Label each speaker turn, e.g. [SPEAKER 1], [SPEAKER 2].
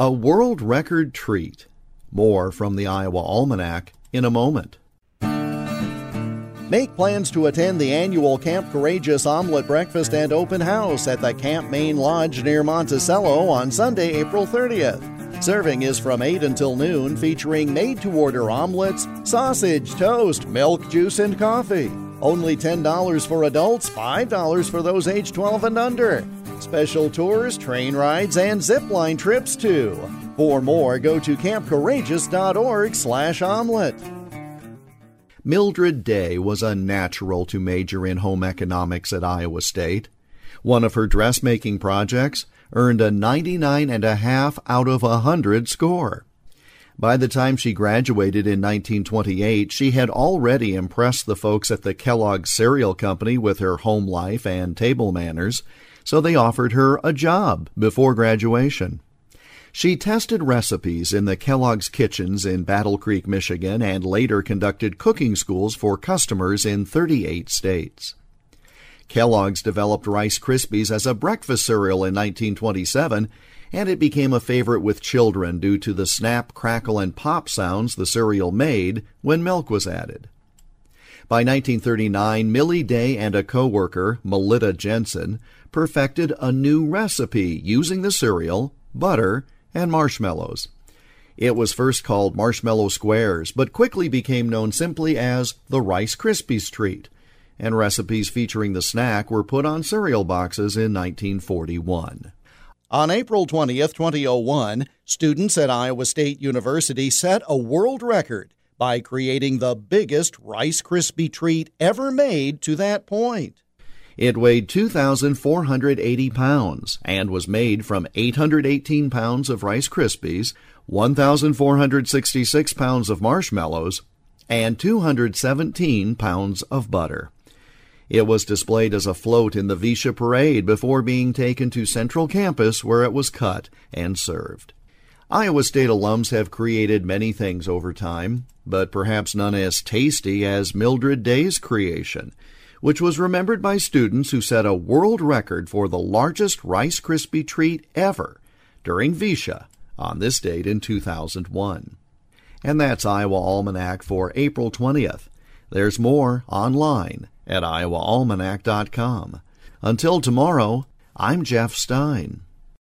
[SPEAKER 1] A world record treat. More from the Iowa Almanac in a moment. Make plans to attend the annual Camp Courageous Omelet Breakfast and Open House at the Camp Main Lodge near Monticello on Sunday, April 30th. Serving is from 8 until noon, featuring made to order omelets, sausage, toast, milk, juice, and coffee. Only $10 for adults, $5 for those age 12 and under. Special tours, train rides, and zip line trips too. For more, go to campcourageous.org slash omelet. Mildred Day was a natural to major in home economics at Iowa State. One of her dressmaking projects earned a 99.5 out of a 100 score. By the time she graduated in 1928, she had already impressed the folks at the Kellogg Cereal Company with her home life and table manners, so they offered her a job before graduation. She tested recipes in the Kellogg's kitchens in Battle Creek, Michigan, and later conducted cooking schools for customers in 38 states. Kellogg's developed Rice Krispies as a breakfast cereal in 1927, and it became a favorite with children due to the snap, crackle, and pop sounds the cereal made when milk was added. By 1939, Millie Day and a coworker, Jensen, perfected a new recipe using the cereal, butter, and marshmallows. It was first called Marshmallow Squares, but quickly became known simply as the Rice Krispies treat, and recipes featuring the snack were put on cereal boxes in 1941. On April 20, 2001, students at Iowa State University set a world record by creating the biggest Rice Krispie treat ever made to that point. It weighed 2,480 pounds and was made from 818 pounds of Rice Krispies, 1,466 pounds of marshmallows, and 217 pounds of butter. It was displayed as a float in the VEISHEA Parade before being taken to Central Campus where it was cut and served. Iowa State alums have created many things over time, but perhaps none as tasty as Mildred Day's creation which was remembered by students who set a world record for the largest Rice Krispie treat ever during VEISHEA on this date in 2001. And that's Iowa Almanac for April 20th. There's more online at iowaalmanac.com. Until tomorrow, I'm Jeff Stein.